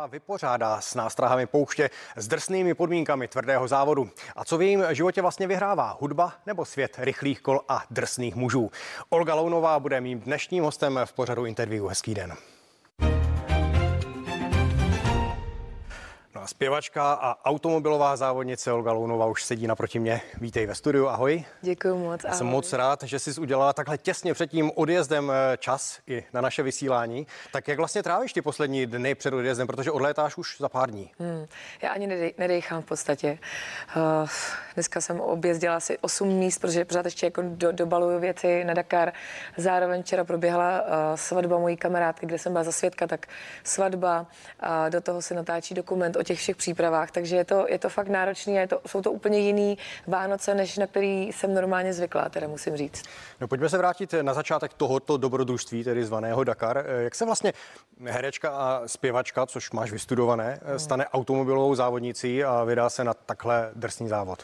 a vypořádá s nástrahami pouště s drsnými podmínkami tvrdého závodu. A co v jejím životě vlastně vyhrává? Hudba nebo svět rychlých kol a drsných mužů? Olga Lounová bude mým dnešním hostem v pořadu interview. Hezký den. No a zpěvačka a automobilová závodnice Olga Lounová už sedí naproti mě. Vítej ve studiu, ahoj. Děkuji moc. Já jsem moc rád, že jsi udělala takhle těsně před tím odjezdem eh, čas i na naše vysílání. Tak jak vlastně trávíš ty poslední dny před odjezdem, protože odlétáš už za pár dní? Hmm, já ani nedej, nedejchám v podstatě. Uh, dneska jsem objezdila asi 8 míst, protože pořád ještě jako do, dobaluju věci na Dakar. Zároveň včera proběhla uh, svatba mojí kamarádky, kde jsem byla za svědka, tak svatba, uh, do toho se natáčí dokument o těch všech přípravách, takže je to, je to fakt náročný a je to, jsou to úplně jiný Vánoce, než na který jsem normálně zvyklá, teda musím říct. No pojďme se vrátit na začátek tohoto dobrodružství, tedy zvaného Dakar. Jak se vlastně herečka a zpěvačka, což máš vystudované, stane automobilovou závodnicí a vydá se na takhle drsný závod?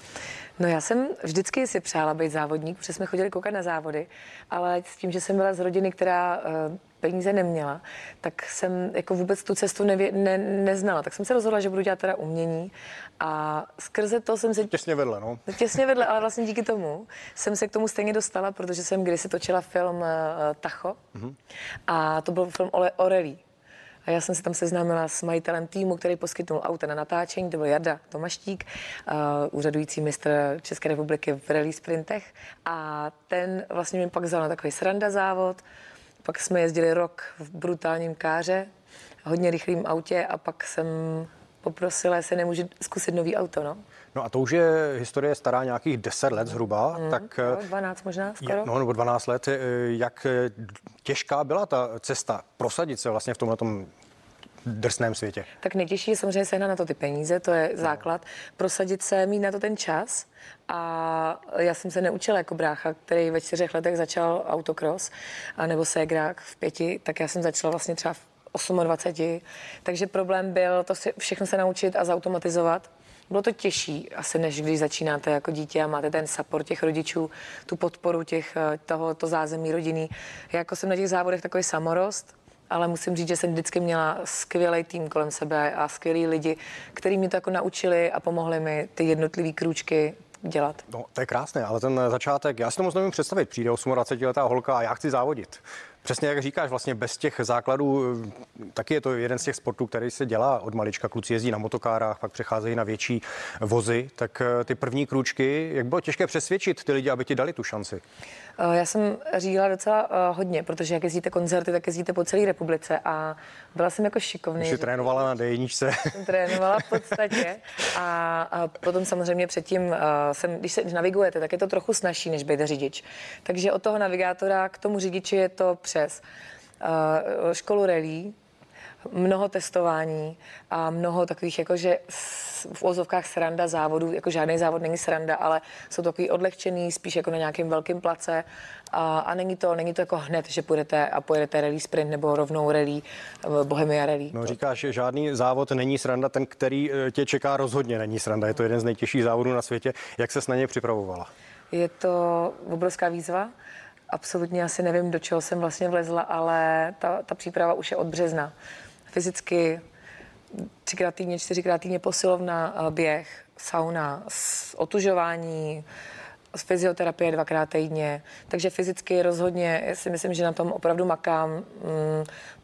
No já jsem vždycky si přála být závodník, protože jsme chodili koukat na závody, ale s tím, že jsem byla z rodiny, která uh, peníze neměla, tak jsem jako vůbec tu cestu nevě, ne, neznala. Tak jsem se rozhodla, že budu dělat teda umění a skrze to jsem se... Těsně vedle, no. Těsně vedle, ale vlastně díky tomu jsem se k tomu stejně dostala, protože jsem kdysi točila film uh, Tacho mm-hmm. a to byl film o, o rally. A já jsem se tam seznámila s majitelem týmu, který poskytnul auta na natáčení, to byl Jarda Tomaštík, uh, úřadující mistr České republiky v rally sprintech. A ten vlastně mě pak vzal na takový sranda závod. Pak jsme jezdili rok v brutálním káře, hodně rychlým autě a pak jsem poprosila, jestli nemůžu zkusit nový auto. No. No a to už je historie stará nějakých 10 let zhruba. Mm, tak, jo, 12 možná skoro. No, nebo 12 let. Jak těžká byla ta cesta prosadit se vlastně v tomhle drsném světě? Tak nejtěžší je samozřejmě sehnat na to ty peníze, to je no. základ. Prosadit se, mít na to ten čas. A já jsem se neučila jako brácha, který ve čtyřech letech začal autocross, nebo ségrák v pěti, tak já jsem začala vlastně třeba v 28. Takže problém byl to si všechno se naučit a zautomatizovat. Bylo to těžší asi, než když začínáte jako dítě a máte ten support těch rodičů, tu podporu těch, eh, toho, to zázemí rodiny. Já jako jsem na těch závodech takový samorost, ale musím říct, že jsem vždycky měla skvělý tým kolem sebe a skvělí lidi, kteří mi to jako naučili a pomohli mi ty jednotlivé krůčky dělat. No, to je krásné, ale ten začátek, já si to moc nevím představit. Přijde 28-letá holka a já chci závodit. Přesně jak říkáš, vlastně bez těch základů, taky je to jeden z těch sportů, který se dělá od malička. Kluci jezdí na motokárách, pak přecházejí na větší vozy. Tak eh, ty první krůčky, jak bylo těžké přesvědčit ty lidi, aby ti dali tu šanci? Eh, já jsem řídila docela eh, hodně, protože jak jezdíte koncerty, tak jezdíte po celé republice a byla jsem jako šikovný. Jsi trénovala na d Jsem trénovala v podstatě a, a potom samozřejmě předtím uh, jsem, když se když navigujete, tak je to trochu snažší, než být řidič. Takže od toho navigátora k tomu řidiči je to přes uh, školu relí, mnoho testování a mnoho takových jakože v ozovkách sranda závodů, jako žádný závod není sranda, ale jsou takový odlehčený, spíš jako na nějakém velkém place a, a není, to, není to jako hned, že půjdete a pojedete rally sprint nebo rovnou rally eh, Bohemia rally. No říkáš, že žádný závod není sranda, ten, který eh, tě čeká rozhodně není sranda, je to jeden z nejtěžších závodů na světě. Jak se na ně připravovala? Je to obrovská výzva. Absolutně asi nevím, do čeho jsem vlastně vlezla, ale ta, ta příprava už je od března fyzicky třikrát týdně, čtyřikrát týdně posilovna, běh, sauna, otužování, z fyzioterapie dvakrát týdně, takže fyzicky rozhodně si myslím, že na tom opravdu makám. Mm,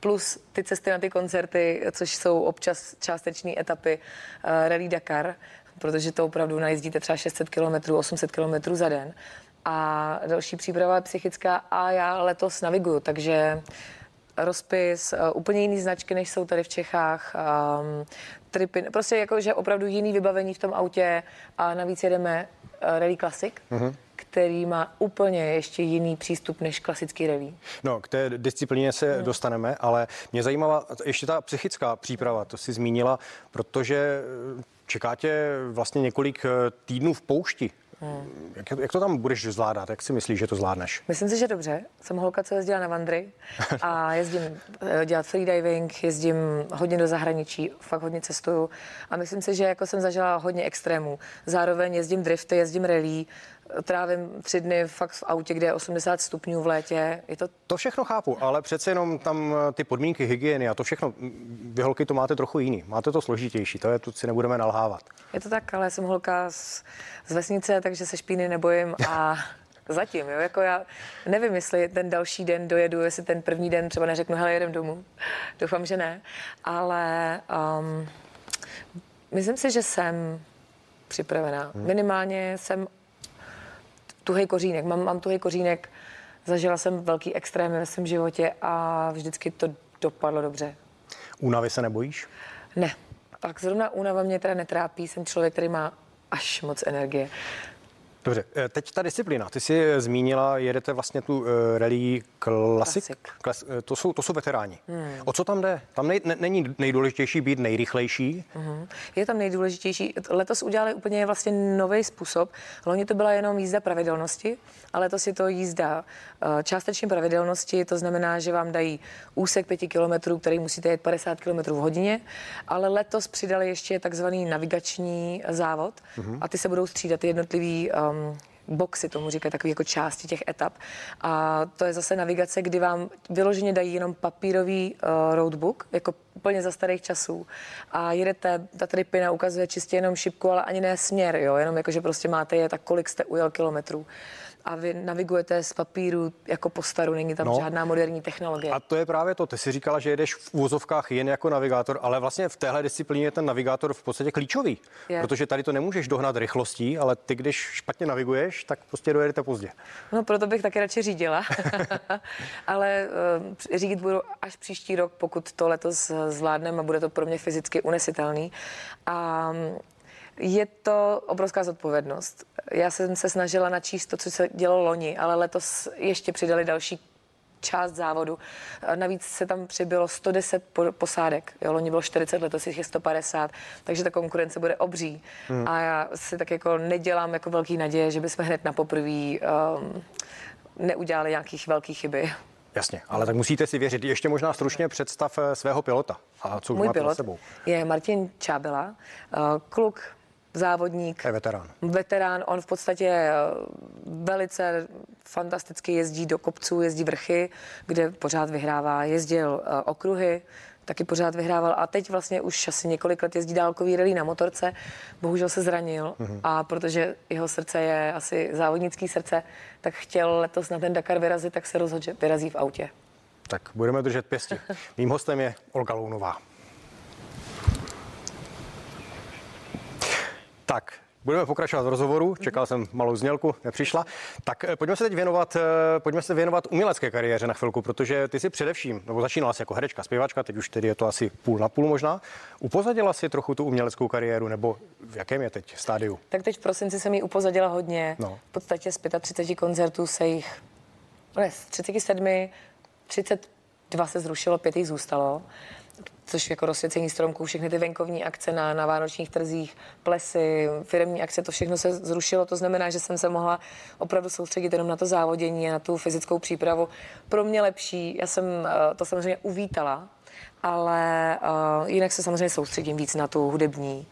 plus ty cesty na ty koncerty, což jsou občas částečné etapy uh, Rally Dakar, protože to opravdu najezdíte třeba 600 km, 800 km za den. A další příprava je psychická a já letos naviguju, takže rozpis, uh, úplně jiný značky, než jsou tady v Čechách, um, tripy, prostě jako, že opravdu jiný vybavení v tom autě a navíc jedeme uh, Rally Classic, uh-huh který má úplně ještě jiný přístup než klasický rally. No, k té disciplíně se hmm. dostaneme, ale mě zajímala ještě ta psychická příprava, to si zmínila, protože čeká tě vlastně několik týdnů v poušti. Hmm. Jak, jak to tam budeš zvládat? Jak si myslíš, že to zvládneš? Myslím si, že dobře. Jsem holka, co jezdila na vandry a jezdím eh, dělat freediving, jezdím hodně do zahraničí, fakt hodně cestuju a myslím si, že jako jsem zažila hodně extrémů. Zároveň jezdím drifty, jezdím rally, trávím tři dny fakt v autě, kde je 80 stupňů v létě. Je to To všechno chápu, ale přece jenom tam eh, ty podmínky hygieny a to všechno, vy holky to máte trochu jiný. Máte to složitější, to je, to si nebudeme nalhávat. Je to tak, ale jsem holka z, z vesnice, takže se špíny nebojím a zatím, jo, jako já nevím, jestli ten další den dojedu, jestli ten první den třeba neřeknu, hele, jedem domů. Doufám, že ne, ale um, myslím si, že jsem připravená. Minimálně jsem tuhej kořínek, mám, mám tuhej kořínek, zažila jsem velký extrémy ve svém životě a vždycky to dopadlo dobře. Únavy se nebojíš? Ne, tak zrovna únava mě teda netrápí, jsem člověk, který má až moc energie. Dobře, eh, teď ta disciplína. Ty jsi eh, zmínila, jedete vlastně tu uh, rally Classic. Classic. Klas, to, jsou, to jsou veteráni. Hmm. O co tam jde? Tam nej, ne, není nejdůležitější být nejrychlejší. Mhm. Je tam nejdůležitější. Letos udělali úplně vlastně nový způsob. Loni to byla jenom jízda pravidelnosti, ale letos je to jízda eh, částečně pravidelnosti. To znamená, že vám dají úsek 5 kilometrů, který musíte jet 50 kilometrů v hodině, ale letos přidali ještě takzvaný navigační závod a ty se budou střídat jednotlivý um, boxy, tomu říkají takový jako části těch etap. A to je zase navigace, kdy vám vyloženě dají jenom papírový uh, roadbook, jako úplně za starých časů. A jedete, ta tripina ukazuje čistě jenom šipku, ale ani ne směr, jo, jenom jako, že prostě máte je, tak kolik jste ujel kilometrů. A vy navigujete z papíru jako po staru, není tam No. žádná moderní technologie. A to je právě to. Ty jsi říkala, že jedeš v úvozovkách jen jako navigátor, ale vlastně v téhle disciplíně je ten navigátor v podstatě klíčový. Je. Protože tady to nemůžeš dohnat rychlostí, ale ty, když špatně naviguješ, tak prostě dojedete pozdě. No, proto bych taky radši řídila. Ale uh, řídit budu až příští rok, pokud to letos zvládneme a bude to pro mě fyzicky unesitelný. A je to obrovská zodpovědnost. Já jsem se snažila načíst to, co se dělo loni, ale letos ještě přidali další část závodu. A Navíc se tam přibylo 110 po- posádek. Jo, loni bylo 40, letos jich je 150, takže ta konkurence bude obří. Hmm. A já si tak jako nedělám jako velký naděje, že bychom hned na poprvé um, neudělali nějakých velkých chyby. Jasně, ale tak musíte si věřit. Ještě možná stručně představ eh, svého pilota. A co Můj za pilot sebou? je Martin Čábela, uh, kluk, závodník, To je veterán. veterán, on v podstatě eh, velice fantasticky jezdí do kopců, jezdí vrchy, kde pořád vyhrává, jezdil eh, okruhy, taky pořád vyhrával a teď vlastně už asi několik let jezdí dálkový rally na motorce. Bohužel se zranil Mhm. a protože jeho srdce je asi závodnický srdce, tak chtěl letos na ten Dakar vyrazit, tak se rozhodl, že vyrazí v autě. Tak budeme držet pěsti. Mým hostem je Olga Lounová. Tak, budeme pokračovat v rozhovoru. Čekal jsem malou znělku, nepřišla. Tak eh, pojďme se teď věnovat, eh, pojďme se věnovat umělecké kariéře na chvilku, protože ty si především, nebo začínala jsi jako herečka, zpěvačka, teď už tedy je to asi půl na půl možná. Upozadila si trochu tu uměleckou kariéru, nebo v jakém je teď stádiu? Tak teď v prosinci jsem ji upozadila hodně. No. V podstatě z 35 koncertů se jich, ne, z 37, 32 se zrušilo, pět jich zůstalo. Což jako rozsvěcení stromků, všechny ty venkovní akce na, na vánočních trzích, plesy, firmní akce, to všechno se zrušilo. To znamená, že jsem se mohla opravdu soustředit jenom na to závodění a na tu fyzickou přípravu. Pro mě lepší, já jsem eh, to samozřejmě uvítala, ale uh, jinak se samozřejmě soustředím víc na tu hudební.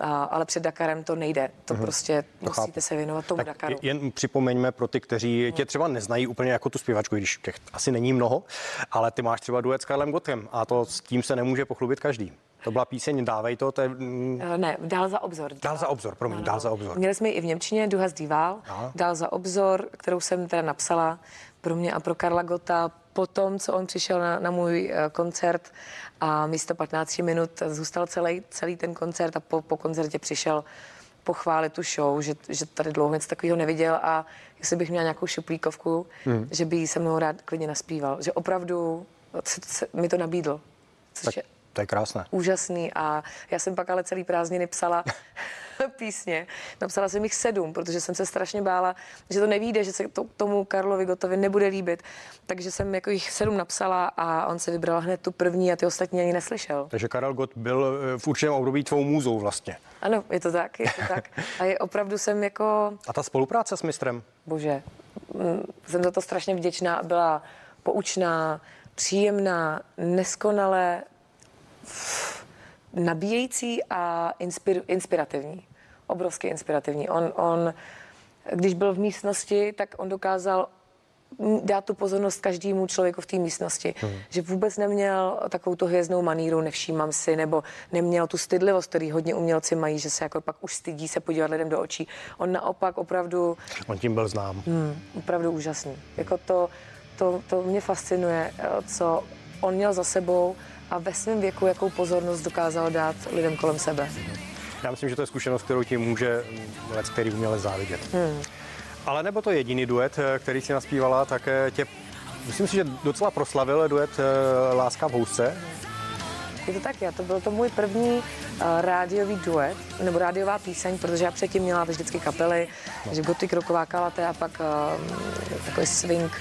A, ale před Dakarem to nejde. To prostě musíte chápu. se věnovat tomu Tak Dakaru. jen připomeňme pro ty, kteří tě třeba neznají úplně jako tu zpěvačku, když těch asi není mnoho, ale ty máš třeba duet s Karlem Gottem a to s tím se nemůže pochlubit každý. To byla píseň Dávej to, to je, mm, Eh, Ne, dál za obzor. Dál za obzor, promiň, dál za obzor. Měli jsme ji i v Němčině, Duha zdíval, dál za obzor, kterou jsem teda napsala pro mě a pro Karla Gota. Potom, co on přišel na, na můj eh, koncert a místo 15 minut zůstal celý, celý ten koncert a po, po koncertě přišel pochválit tu show, že, že tady dlouho nic takového neviděl a jestli bych měla nějakou šuplíkovku, hmm. že by jí se mnou rád klidně naspíval. Že opravdu se, se, mi to nabídl. Což Tak je to je krásné. úžasný a já jsem pak ale celý prázdniny psala písně. Napsala jsem jich sedm, protože jsem se strašně bála, že to nevíde, že se to, tomu Karlovi Gotovi nebude líbit. Takže jsem jako jich sedm napsala a on se vybral hned tu první a ty ostatní ani neslyšel. Takže Karel Gott byl eh, v určitém období tvou můzou vlastně. Ano, je to tak, je to tak. A je opravdu jsem jako, A ta spolupráce s mistrem? bože, mm, jsem za to strašně vděčná. Byla poučná, příjemná, neskonale nabíjející a inspir, inspirativní. Obrovsky inspirativní. On, on když byl v místnosti, tak on dokázal dát tu pozornost každému člověku v té místnosti. Hmm. Že vůbec neměl takovou tu hvězdnou maníru, nevšímám si, nebo neměl tu stydlivost, který hodně umělci mají, že se jako pak už stydí se podívat lidem do očí. On naopak opravdu... On tím byl znám. Hmm, opravdu úžasný. Jako to, to, to mě fascinuje, co on měl za sebou a ve svém věku, jakou pozornost dokázal dát lidem kolem sebe. Já myslím, že to je zkušenost, kterou ti může lec, který uměle závidět. Hmm. Ale nebo to jediný duet, eh, který si naspívala, tak eh, tě, myslím si, že docela proslavil duet eh, Láska v housce. Je to tak, já to byl to můj první uh, rádiový duet, nebo rádiová píseň, protože já předtím měla vždycky kapely, no. takže gotik, roková kalate a pak uh, takový swing,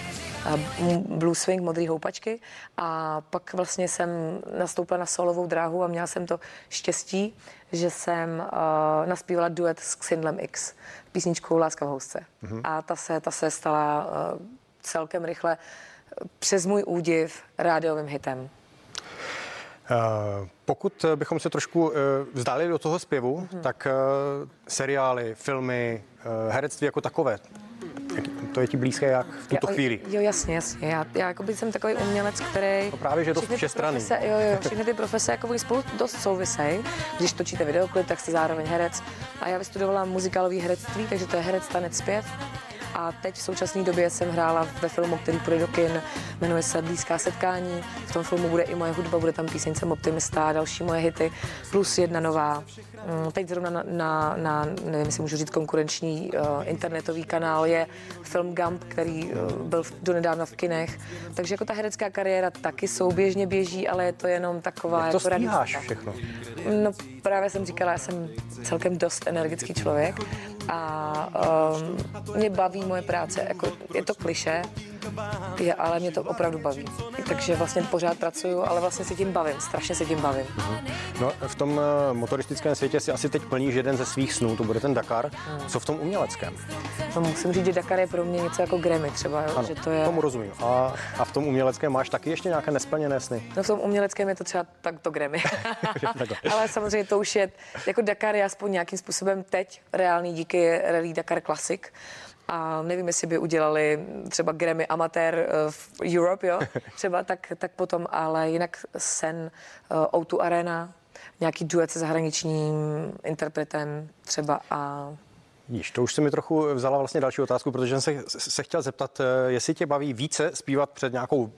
blue swing, modrý houpačky a pak vlastně jsem nastoupila na solovou dráhu a měla jsem to štěstí, že jsem uh, naspívala duet s Xindlem X, písničkou Láska v housce. Mm-hmm. A ta se, ta se stala uh, celkem rychle přes můj údiv rádiovým hitem. Uh, pokud bychom se trošku uh, vzdálili do toho zpěvu, mm-hmm. tak uh, seriály, filmy, herectví jako takové, to je ti blízké jak v tuto já, chvíli? Jo, jasně, jasně. Já, já jako jsem takový umělec, který... No právě, že to všestranný. Jo, jo, všechny ty profese jako spolu dost souvisejí. Když točíte videoklip, tak jste zároveň herec. A já vystudovala muzikálový herectví, takže to je herec, tanec, zpěv. A teď v současné době jsem hrála ve filmu, který půjde do kin, jmenuje se Blízká setkání. V tom filmu bude i moje hudba, bude tam píseň Jsem optimista další moje hity, plus jedna nová. Mm, teď zrovna na, na, na nevím, jestli můžu říct, konkurenční uh, internetový kanál je film Gump, který uh, byl v, donedávna v kinech. Takže jako ta herecká kariéra taky souběžně běží, ale je to jenom taková... Jak to jako stíháš všechno? No právě jsem říkala, já jsem celkem dost energický člověk a um, mě baví moje práce. Jako, je to kliše, je, ale mě to opravdu baví. Takže vlastně pořád pracuju, ale vlastně se tím bavím, strašně se tím bavím. Mm-hmm. No, v tom uh, motoristickém světě si asi teď plníš jeden ze svých snů, to bude ten Dakar. Mm. Co v tom uměleckém? No, musím říct, že Dakar je pro mě něco jako Grammy třeba. Jo? Ano, že to je... tomu rozumím. A, a v tom uměleckém máš taky ještě nějaké nesplněné sny? No v tom uměleckém je to třeba tak to Grammy. ale samozřejmě to už je, jako Dakar je aspoň nějakým způsobem teď reálný díky Rally Dakar Classic a nevím, jestli by udělali třeba Grammy amatér eh, v Europe, jo, třeba, tak, tak potom, ale jinak sen uh, O2 Arena, nějaký duet se zahraničním interpretem třeba a Víš, to už se mi trochu vzala vlastně další otázku, protože jsem se, se chtěl zeptat, eh, jestli tě baví více zpívat před nějakou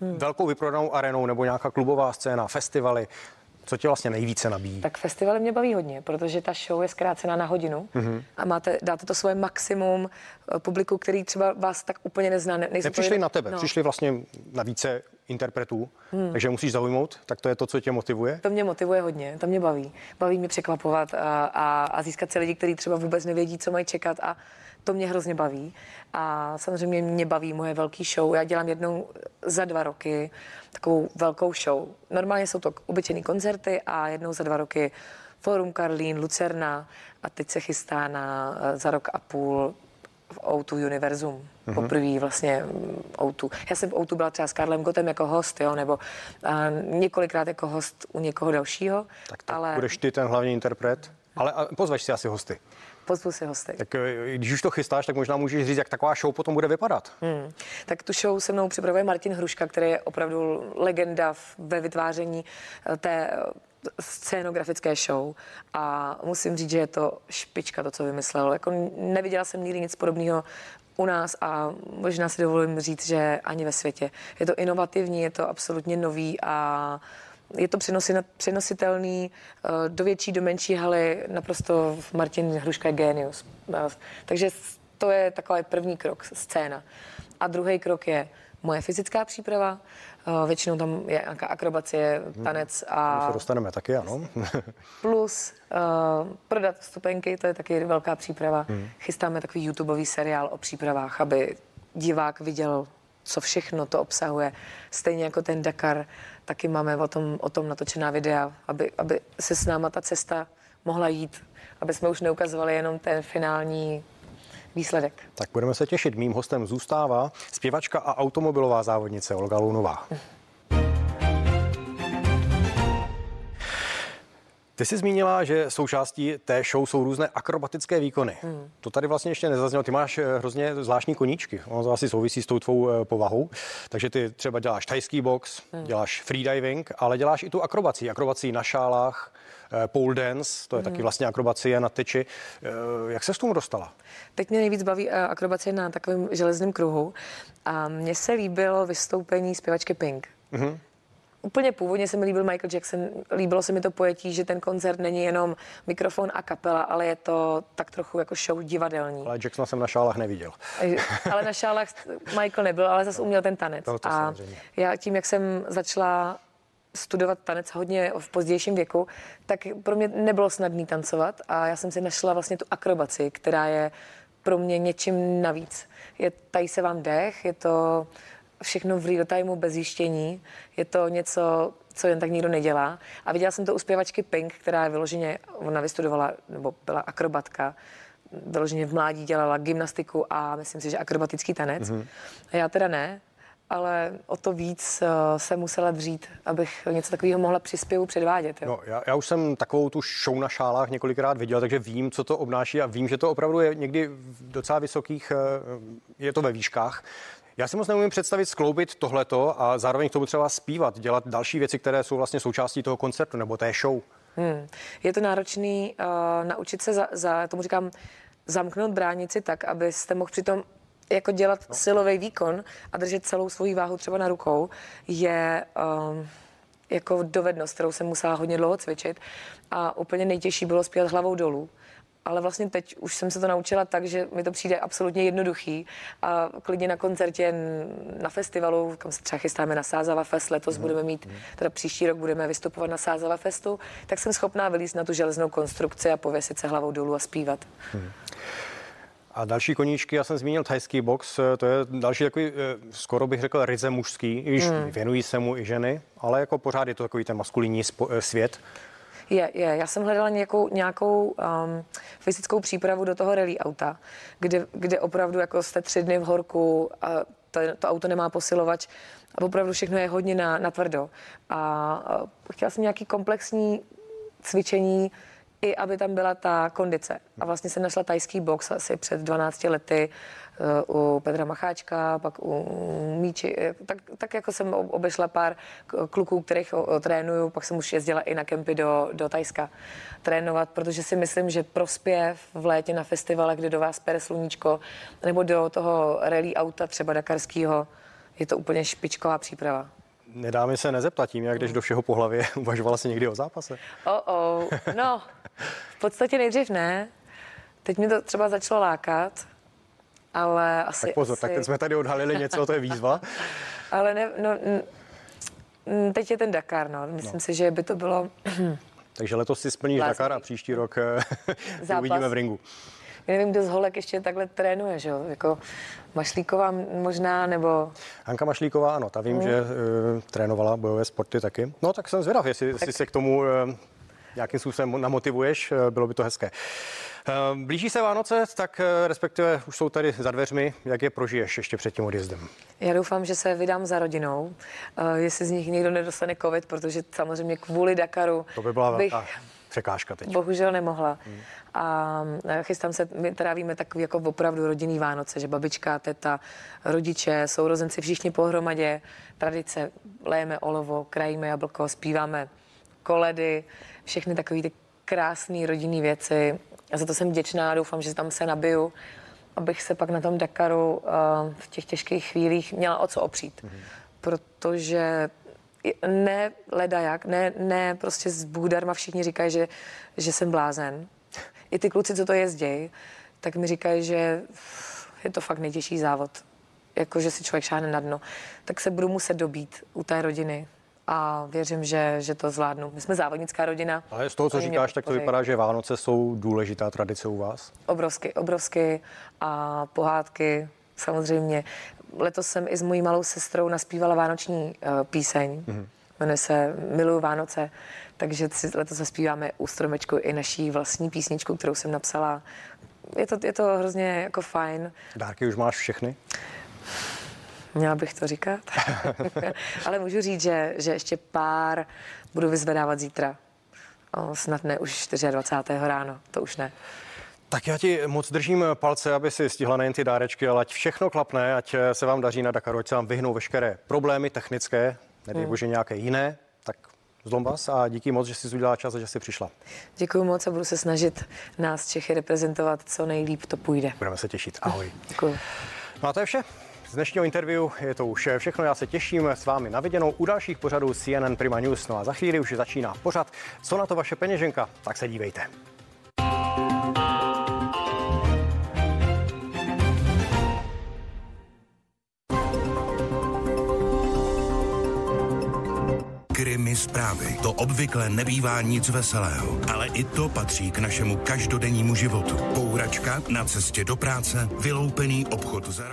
hmm. velkou vyprodanou arenou nebo nějaká klubová scéna, festivaly, co tě vlastně nejvíce nabíjí? Tak festivaly mě baví hodně, protože ta show je zkrácena na hodinu mm-hmm. a máte, dáte to svoje maximum eh, publiku, který třeba vás tak úplně nezná. Ne, Nepřišli na tebe, no. přišli vlastně na více interpretů, hmm. takže musíš zaujmout, tak to je to, co tě motivuje? To mě motivuje hodně, to mě baví. Baví mě překvapovat a, a, a získat se lidi, kteří třeba vůbec nevědí, co mají čekat a to mě hrozně baví. A samozřejmě mě baví moje velký show. Já dělám jednou za dva roky takovou velkou show. Normálně jsou to obyčejné koncerty a jednou za dva roky Forum Karlín, Lucerna a teď se chystá na za rok a půl v O2 Univerzum. Mm-hmm. Poprvé vlastně mm, O2. Já jsem v O2 byla třeba s Karlem Gotem jako host, jo, nebo a, několikrát jako host u někoho dalšího. Tak to ale... budeš ty ten hlavní interpret? Ale pozveš si asi hosty. Pozvu si hosty. Tak eh, když už to chystáš, tak možná můžeš říct, jak taková show potom bude vypadat. Hmm. Tak tu show se mnou připravuje Martin Hruška, který je opravdu legenda ve vytváření eh, té scénografické show a musím říct, že je to špička to, co vymyslel. Jako neviděla jsem nikdy nic podobného u nás a možná si dovolím říct, že ani ve světě. Je to inovativní, je to absolutně nový a je to přenositelný eh, do větší, do menší haly, naprosto Martin Hruška je genius. Eh, takže to je takový první krok, scéna. A druhý krok je moje fyzická příprava, eh, většinou tam je nějaká akrobacie, hmm. tanec a... To se dostaneme taky, ano. plus uh, prodat vstupenky, to je taky velká příprava. Hmm. Chystáme takový YouTubeový seriál o přípravách, aby divák viděl, co všechno to obsahuje. Stejně jako ten Dakar, taky máme o tom, o tom natočená videa, aby, aby se s náma ta cesta mohla jít, aby jsme už neukazovali jenom ten finální výsledek. Tak budeme se těšit. Mým hostem zůstává zpěvačka a automobilová závodnice Olga Lunová. Ty jsi zmínila, že součástí té show jsou různé akrobatické výkony. Hmm. To tady vlastně ještě nezaznělo. Ty máš eh, hrozně zvláštní koníčky. Ono to asi souvisí s tou tvou eh, povahou. Takže ty třeba děláš tajský box, hmm. děláš freediving, ale děláš i tu akrobaci. Akrobaci na šálách, pole dance, to je hmm. taky vlastně akrobacie na tyči. Jak se s tomu dostala? Teď mě nejvíc baví akrobacie na takovém železném kruhu. A mně se líbilo vystoupení zpěvačky Pink. hmm úplně původně se mi líbil Michael Jackson, líbilo se mi to pojetí, že ten koncert není jenom mikrofon a kapela, ale je to tak trochu jako show divadelní. Ale Jacksona jsem na šálách neviděl. ale na šálách Michael nebyl, ale zase uměl ten tanec. To, to a samozřejmě. já tím, jak jsem začala studovat tanec hodně v pozdějším věku, tak pro mě nebylo snadné tancovat a já jsem si našla vlastně tu akrobaci, která je pro mě něčím navíc. Je, tady se vám dech, je to všechno v real timeu bez zjištění. Je to něco, co jen tak nikdo nedělá. A viděla jsem to u zpěvačky Pink, která je vyloženě, ona vystudovala, nebo byla akrobatka, vyloženě v mládí dělala gymnastiku a myslím si, že akrobatický tanec. Mm-hmm. A já teda ne, ale o to víc uh, se musela dřít, abych něco takového mohla přispěvu předvádět. Jo. No, já, já už jsem takovou tu show na šálách několikrát viděl, takže vím, co to obnáší a vím, že to opravdu je někdy v docela vysokých, uh, je to ve výškách. Já si moc neumím představit skloubit tohleto a zároveň k tomu třeba zpívat, dělat další věci, které jsou vlastně součástí toho koncertu nebo té show. Hmm. Je to náročný uh, naučit se za, za, tomu říkám, zamknout bránici tak, abyste mohl přitom jako dělat no. silový výkon a držet celou svoji váhu třeba na rukou, je um, jako dovednost, kterou jsem musela hodně dlouho cvičit. A úplně nejtěžší bylo zpívat hlavou dolů ale vlastně teď už jsem se to naučila tak, že mi to přijde absolutně jednoduchý a klidně na koncertě, na festivalu, kam se třeba chystáme na Sázava Fest, letos mm. budeme mít, teda příští rok budeme vystupovat na Sázava Festu, tak jsem schopná vylízt na tu železnou konstrukci a pověsit se hlavou dolů a zpívat. Mm. A další koníčky, já jsem zmínil thajský box, to je další takový, eh, skoro bych řekl, ryze mužský, i když mm. věnují se mu i ženy, ale jako pořád je to takový ten maskulinní eh, svět. Je, je. Já jsem hledala nějakou, nějakou um, fyzickou přípravu do toho rally auta, kde, kde opravdu jako jste tři dny v horku a to, to auto nemá posilovač a opravdu všechno je hodně na, na tvrdo. A, a chtěla jsem nějaký komplexní cvičení, i aby tam byla ta kondice. A vlastně jsem našla tajský box asi před 12 lety uh, u Petra Macháčka, pak u Míči. Tak, tak jako jsem obešla pár kluků, kterých trénuju, pak jsem už jezdila i na kempy do, do Tajska trénovat, protože si myslím, že prospěv v létě na festivale, kde do vás pere sluníčko, nebo do toho rally auta třeba dakarského, je to úplně špičková příprava. Nedá mi se nezeptat tím, jak jdeš do všeho po hlavě. Uvažovala jsi někdy o zápase? Oh, oh. No, v podstatě nejdřív ne. Teď mi to třeba začalo lákat, ale asi... Tak pozor, asi... tak teď jsme tady odhalili něco, to je výzva. ale ne, no, teď je ten Dakar, no. Myslím no. si, že by to bylo... Takže letos si splníš Lásky. Dakar a příští rok eh, uvidíme v ringu. Já nevím, kdo z holek ještě takhle trénuje, že jo? Jako Mašlíková možná, nebo... Hanka Mašlíková, ano, ta vím, mm. že uh, trénovala bojové sporty taky. No tak jsem zvědav, jestli, tak... jestli se k tomu uh, nějakým způsobem namotivuješ, uh, bylo by to hezké. Blíží se Vánoce, tak respektive už jsou tady za dveřmi. Jak je prožiješ ještě před tím odjezdem? Já doufám, že se vydám za rodinou, jestli z nich někdo nedostane covid, protože samozřejmě kvůli Dakaru to by byla bych... překážka teď. Bohužel nemohla. Hmm a chystám se, my trávíme takový jako opravdu rodinný Vánoce, že babička, teta, rodiče, sourozenci, všichni pohromadě, tradice, lejeme olovo, krajíme jablko, zpíváme koledy, všechny takové ty krásné rodinné věci. A za to jsem vděčná, doufám, že tam se nabiju, abych se pak na tom Dakaru uh, v těch těžkých chvílích měla o co opřít. Mm-hmm. Protože ne leda jak, ne, ne prostě z Bůh darma všichni říkají, že, že jsem blázen, i ty kluci, co to jezdí, tak mi říkají, že je to fakt nejtěžší závod. Jako, že si člověk šáhne na dno. Tak se budu muset dobít u té rodiny a věřím, že, že to zvládnu. My jsme závodnická rodina. Ale z toho, co říkáš, tak to vypadá, že Vánoce jsou důležitá tradice u vás? Obrovsky, obrovsky a pohádky samozřejmě. Letos jsem i s mojí malou sestrou naspívala vánoční uh, píseň. Mm-hmm. Jmenuje se Miluju Vánoce. Takže letos zaspíváme u stromečku i naší vlastní písničku, kterou jsem napsala. Je to, je to hrozně jako fajn. Dárky už máš všechny? Měla bych to říkat. Ale můžu říct, že, že ještě pár budu vyzvedávat zítra. snad ne už 24. ráno, to už ne. Tak já ti moc držím palce, aby si stihla nejen ty dárečky, ale ať všechno klapne, ať se vám daří na Dakaru, ať se vám vyhnou veškeré problémy technické, nedej hmm. bože nějaké jiné, tak zlom vás a díky moc, že jsi udělala čas a že jsi přišla. Děkuji moc a budu se snažit nás Čechy reprezentovat, co nejlíp to půjde. Budeme se těšit. Ahoj. Děkuji. No a to je vše. Z dnešního interview je to už všechno. Já se těším s vámi na viděnou u dalších pořadů CNN Prima News. No a za chvíli už začíná pořad. Co na to vaše peněženka? Tak se dívejte. To obvykle nebývá nic veselého, ale i to patří k našemu každodennímu životu. Pouračka na cestě do práce, vyloupený obchod za